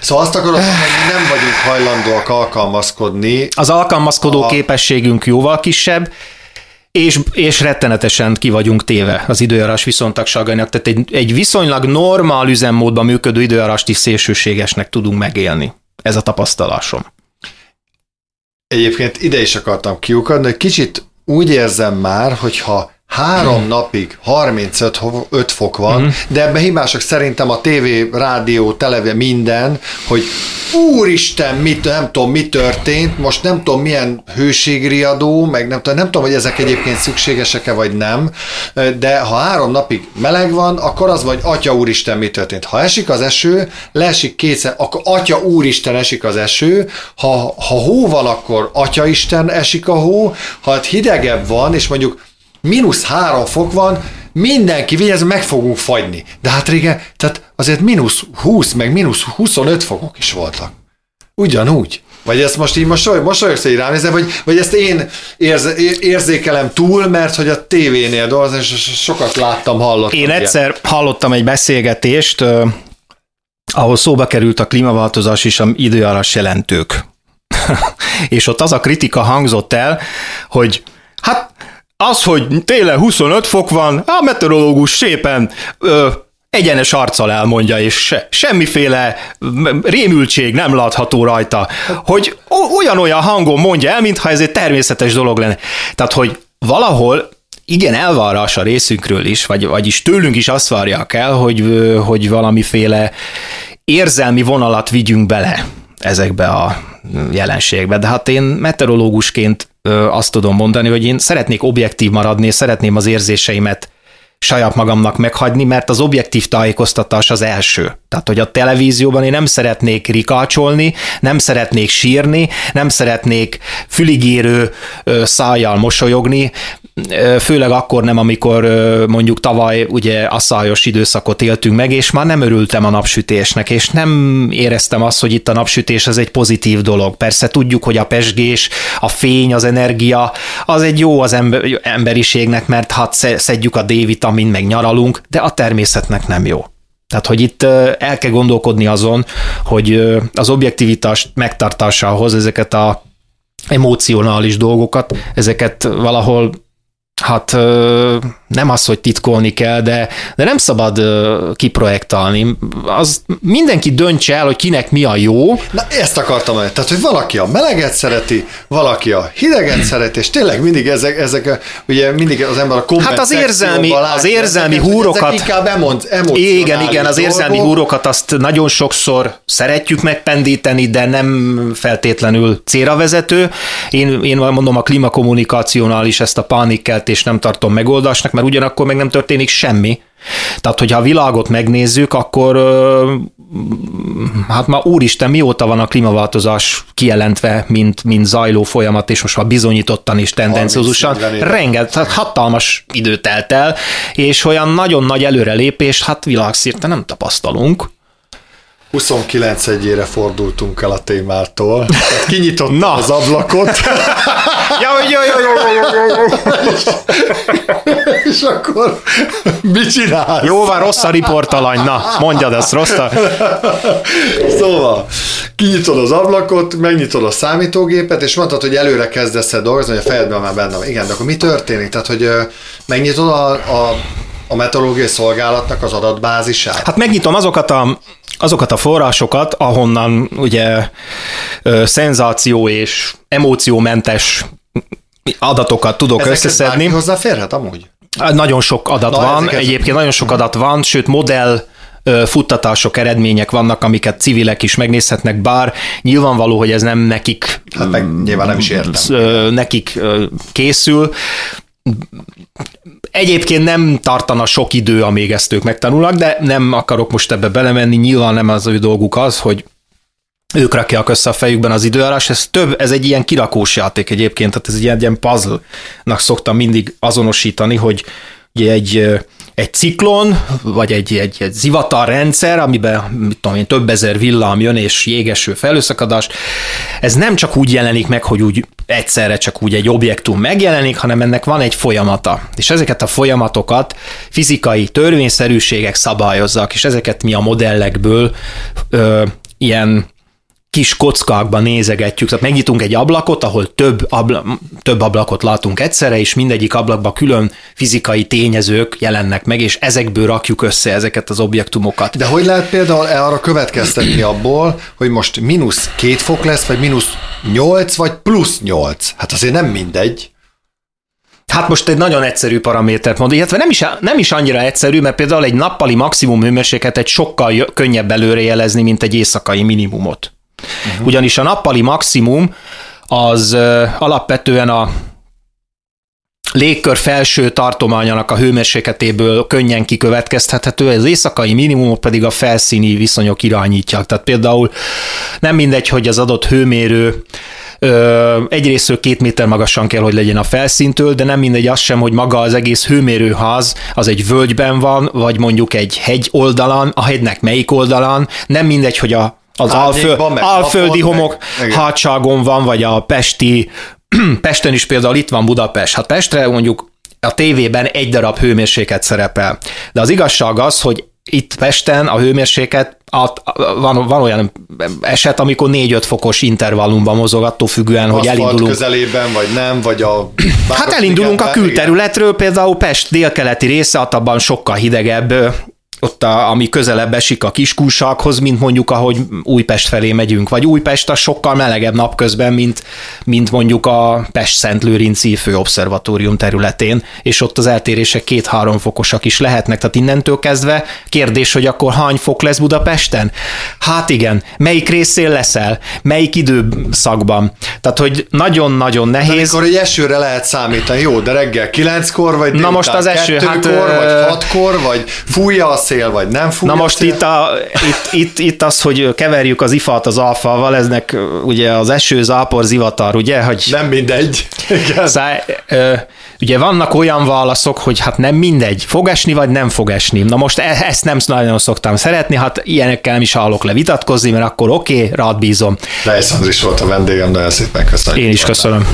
Szóval azt akarod, hogy mi nem vagyunk hajlandóak alkalmazkodni. Az alkalmazkodó a... képességünk jóval kisebb, és, és rettenetesen ki vagyunk téve az időjárás viszontagságainak, tehát egy, egy viszonylag normál üzemmódban működő időjárást is szélsőségesnek tudunk megélni. Ez a tapasztalásom. Egyébként ide is akartam kiukadni, hogy kicsit úgy érzem már, hogyha Három napig 35 fok van, uh-huh. de ebben hibások szerintem a tévé, rádió, televízió, minden, hogy úristen, mit, nem tudom, mi történt, most nem tudom, milyen hőségriadó, meg nem tudom, nem tudom, hogy ezek egyébként szükségesek-e, vagy nem, de ha három napig meleg van, akkor az vagy, atya úristen, mi történt. Ha esik az eső, leesik kétszer, akkor atya úristen esik az eső, ha, ha hó van, akkor atya isten esik a hó, ha hát hidegebb van, és mondjuk mínusz három fok van, mindenki vigyázz, meg fogunk fagyni. De hát régen, tehát azért mínusz 20, meg mínusz 25 fokok is voltak. Ugyanúgy. Vagy ezt most így mosoly, mosolyogsz, hogy rám nézel, vagy, vagy ezt én érze, érzékelem túl, mert hogy a tévénél dolgozom, és sokat láttam, hallottam. Én egyszer ilyen. hallottam egy beszélgetést, ahol szóba került a klímaváltozás és a időjárás jelentők. és ott az a kritika hangzott el, hogy az, hogy télen 25 fok van, a meteorológus szépen ö, egyenes arccal elmondja, és se, semmiféle rémültség nem látható rajta, hogy olyan-olyan hangon mondja el, mintha ez egy természetes dolog lenne. Tehát, hogy valahol igen, elvárás a részünkről is, vagy, vagyis tőlünk is azt várják el, hogy, hogy valamiféle érzelmi vonalat vigyünk bele ezekbe a jelenségbe. De hát én meteorológusként azt tudom mondani, hogy én szeretnék objektív maradni, szeretném az érzéseimet saját magamnak meghagyni, mert az objektív tájékoztatás az első. Tehát, hogy a televízióban én nem szeretnék rikácsolni, nem szeretnék sírni, nem szeretnék füligérő szájjal mosolyogni, főleg akkor nem, amikor mondjuk tavaly ugye asszályos időszakot éltünk meg, és már nem örültem a napsütésnek, és nem éreztem azt, hogy itt a napsütés az egy pozitív dolog. Persze tudjuk, hogy a pesgés, a fény, az energia, az egy jó az emberiségnek, mert hát szedjük a D-vitamin, meg nyaralunk, de a természetnek nem jó. Tehát, hogy itt el kell gondolkodni azon, hogy az objektivitás megtartásához ezeket a emocionális dolgokat, ezeket valahol hát nem az, hogy titkolni kell, de, de nem szabad kiprojektálni. Az mindenki döntse el, hogy kinek mi a jó. Na ezt akartam el. Tehát, hogy valaki a meleget szereti, valaki a hideget szereti, és tényleg mindig ezek, ezek ugye mindig az ember a komment Hát az érzelmi, az érzelmi ezeket, húrokat. Ezek inkább emond, Igen, igen, az érzelmi dolgok. húrokat azt nagyon sokszor szeretjük megpendíteni, de nem feltétlenül célra vezető. Én, én mondom, a klímakommunikációnál is ezt a pánikkelt és nem tartom megoldásnak, mert ugyanakkor meg nem történik semmi. Tehát, hogyha a világot megnézzük, akkor hát ma úristen, mióta van a klímaváltozás kijelentve, mint, mint zajló folyamat, és most már bizonyítottan is tendenciózusan, rengeteg, hatalmas idő telt el, és olyan nagyon nagy előrelépést, hát világszírte nem tapasztalunk. 29 egyére fordultunk el a témától. Kinyitott Na. az ablakot. ja, jó, jó, jó, jó, jó, És akkor mit csinálsz? Jó, van, rossz a riportalany. Na, mondjad ezt, rossz a... Szóval, kinyitod az ablakot, megnyitod a számítógépet, és mondtad, hogy előre kezdesz el dolgozni, hogy a fejedben már benne van. Igen, de akkor mi történik? Tehát, hogy megnyitod a, a a meteorológiai szolgálatnak az adatbázisát? Hát megnyitom azokat a azokat a forrásokat, ahonnan ugye ö, szenzáció és emóciómentes adatokat tudok Ezeket összeszedni. hozzáférhet amúgy? Nagyon sok adat Na, van, egyébként nagyon sok adat van, sőt modell futtatások, eredmények vannak, amiket civilek is megnézhetnek, bár nyilvánvaló, hogy ez nem nekik, hát meg nyilván nem is értem. nekik készül. Egyébként nem tartana sok idő, amíg ezt ők megtanulnak, de nem akarok most ebbe belemenni, nyilván nem az ő dolguk az, hogy ők rakják össze a fejükben az időállás, ez több, ez egy ilyen kirakós játék egyébként, tehát ez egy ilyen, ilyen puzzle-nak szoktam mindig azonosítani, hogy egy, egy ciklon, vagy egy, egy, egy zivatar rendszer, amiben mit tudom én, több ezer villám jön, és jégeső felőszakadás, ez nem csak úgy jelenik meg, hogy úgy egyszerre csak úgy egy objektum megjelenik, hanem ennek van egy folyamata. És ezeket a folyamatokat fizikai törvényszerűségek szabályozzak, és ezeket mi a modellekből ö, ilyen kis kockákba nézegetjük, tehát megnyitunk egy ablakot, ahol több, abla, több ablakot látunk egyszerre, és mindegyik ablakba külön fizikai tényezők jelennek meg, és ezekből rakjuk össze ezeket az objektumokat. De hogy lehet például arra következtetni abból, hogy most mínusz két fok lesz, vagy mínusz nyolc, vagy plusz nyolc? Hát azért nem mindegy. Hát most egy nagyon egyszerű paramétert mond, illetve nem is, nem is annyira egyszerű, mert például egy nappali maximum hőmérsékletet egy sokkal könnyebb előrejelezni, mint egy éjszakai minimumot. Uh-huh. Ugyanis a nappali maximum az alapvetően a légkör felső tartományának a hőmérsékletéből könnyen kikövetkeztethető, az éjszakai minimumok pedig a felszíni viszonyok irányítják. Tehát például nem mindegy, hogy az adott hőmérő egyrészt két méter magasan kell, hogy legyen a felszíntől, de nem mindegy az sem, hogy maga az egész hőmérőház az egy völgyben van, vagy mondjuk egy hegy oldalán, a hegynek melyik oldalán, nem mindegy, hogy a az alföld, alföldi homok hátságon van, vagy a pesti, Pesten is például itt van Budapest. Hát Pestre mondjuk a tévében egy darab hőmérséklet szerepel. De az igazság az, hogy itt Pesten a hőmérséklet, van, van olyan eset, amikor 4-5 fokos intervallumban mozog, attól függően, hogy elindulunk. közelében, vagy nem, vagy a... Hát elindulunk a külterületről, például Pest délkeleti része, abban sokkal hidegebb ott, a, ami közelebb esik a kiskulsághoz, mint mondjuk ahogy Újpest felé megyünk, vagy Újpest a sokkal melegebb napközben, mint, mint mondjuk a Pest-Szentlőrinci főobszervatórium területén, és ott az eltérések két-három fokosak is lehetnek, tehát innentől kezdve kérdés, hogy akkor hány fok lesz Budapesten? Hát igen, melyik részén leszel, melyik időszakban? Tehát, hogy nagyon-nagyon nehéz. Akkor egy esőre lehet számítani, jó, de reggel kilenckor, vagy Na most az eső, hát, vagy hatkor, vagy fújja a szél, vagy nem fúj Na most itt, a, itt, itt, itt, az, hogy keverjük az ifat az alfával, eznek ugye az eső, zápor, zivatar, ugye? Hogy nem mindegy. Igen. Szá, ö, ugye vannak olyan válaszok, hogy hát nem mindegy, fog esni, vagy nem fog esni. Na most e, ezt nem nagyon szoktam szeretni, hát ilyenekkel nem is hallok le vitatkozni, mert akkor oké, okay, rád bízom. De ez is volt a vendégem, nagyon szépen köszönöm. Én is köszönöm.